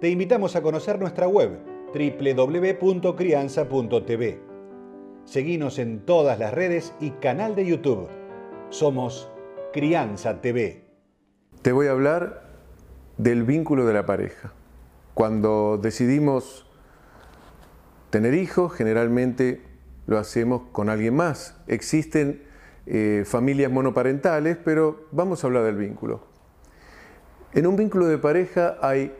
Te invitamos a conocer nuestra web www.crianza.tv. Seguinos en todas las redes y canal de YouTube. Somos Crianza TV. Te voy a hablar del vínculo de la pareja. Cuando decidimos tener hijos, generalmente lo hacemos con alguien más. Existen eh, familias monoparentales, pero vamos a hablar del vínculo. En un vínculo de pareja hay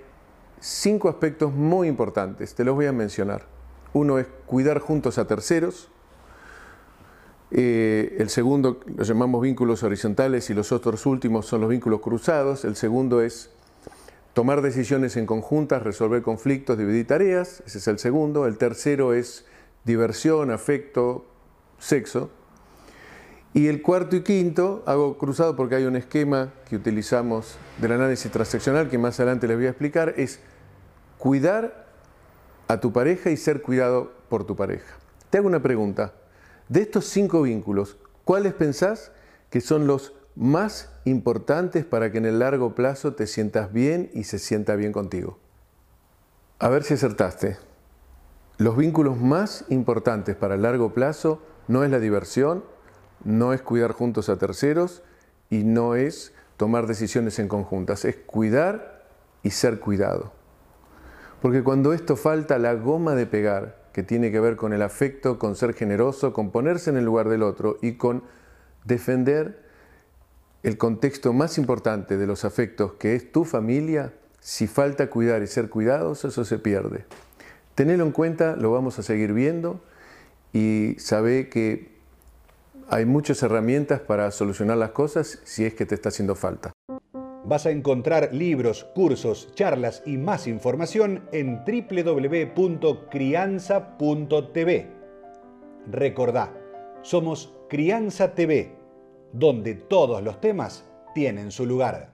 cinco aspectos muy importantes, te los voy a mencionar. Uno es cuidar juntos a terceros. Eh, el segundo lo llamamos vínculos horizontales y los otros últimos son los vínculos cruzados. El segundo es tomar decisiones en conjuntas, resolver conflictos, dividir tareas. Ese es el segundo. El tercero es diversión, afecto, sexo. Y el cuarto y quinto, hago cruzado porque hay un esquema que utilizamos del análisis transaccional que más adelante les voy a explicar, es cuidar a tu pareja y ser cuidado por tu pareja. Te hago una pregunta. De estos cinco vínculos, ¿cuáles pensás que son los más importantes para que en el largo plazo te sientas bien y se sienta bien contigo? A ver si acertaste. Los vínculos más importantes para el largo plazo no es la diversión, no es cuidar juntos a terceros y no es tomar decisiones en conjuntas, es cuidar y ser cuidado. Porque cuando esto falta, la goma de pegar, que tiene que ver con el afecto, con ser generoso, con ponerse en el lugar del otro y con defender el contexto más importante de los afectos, que es tu familia, si falta cuidar y ser cuidados, eso se pierde. Tenelo en cuenta, lo vamos a seguir viendo y sabe que hay muchas herramientas para solucionar las cosas si es que te está haciendo falta. Vas a encontrar libros, cursos, charlas y más información en www.crianza.tv. Recordá, somos Crianza TV, donde todos los temas tienen su lugar.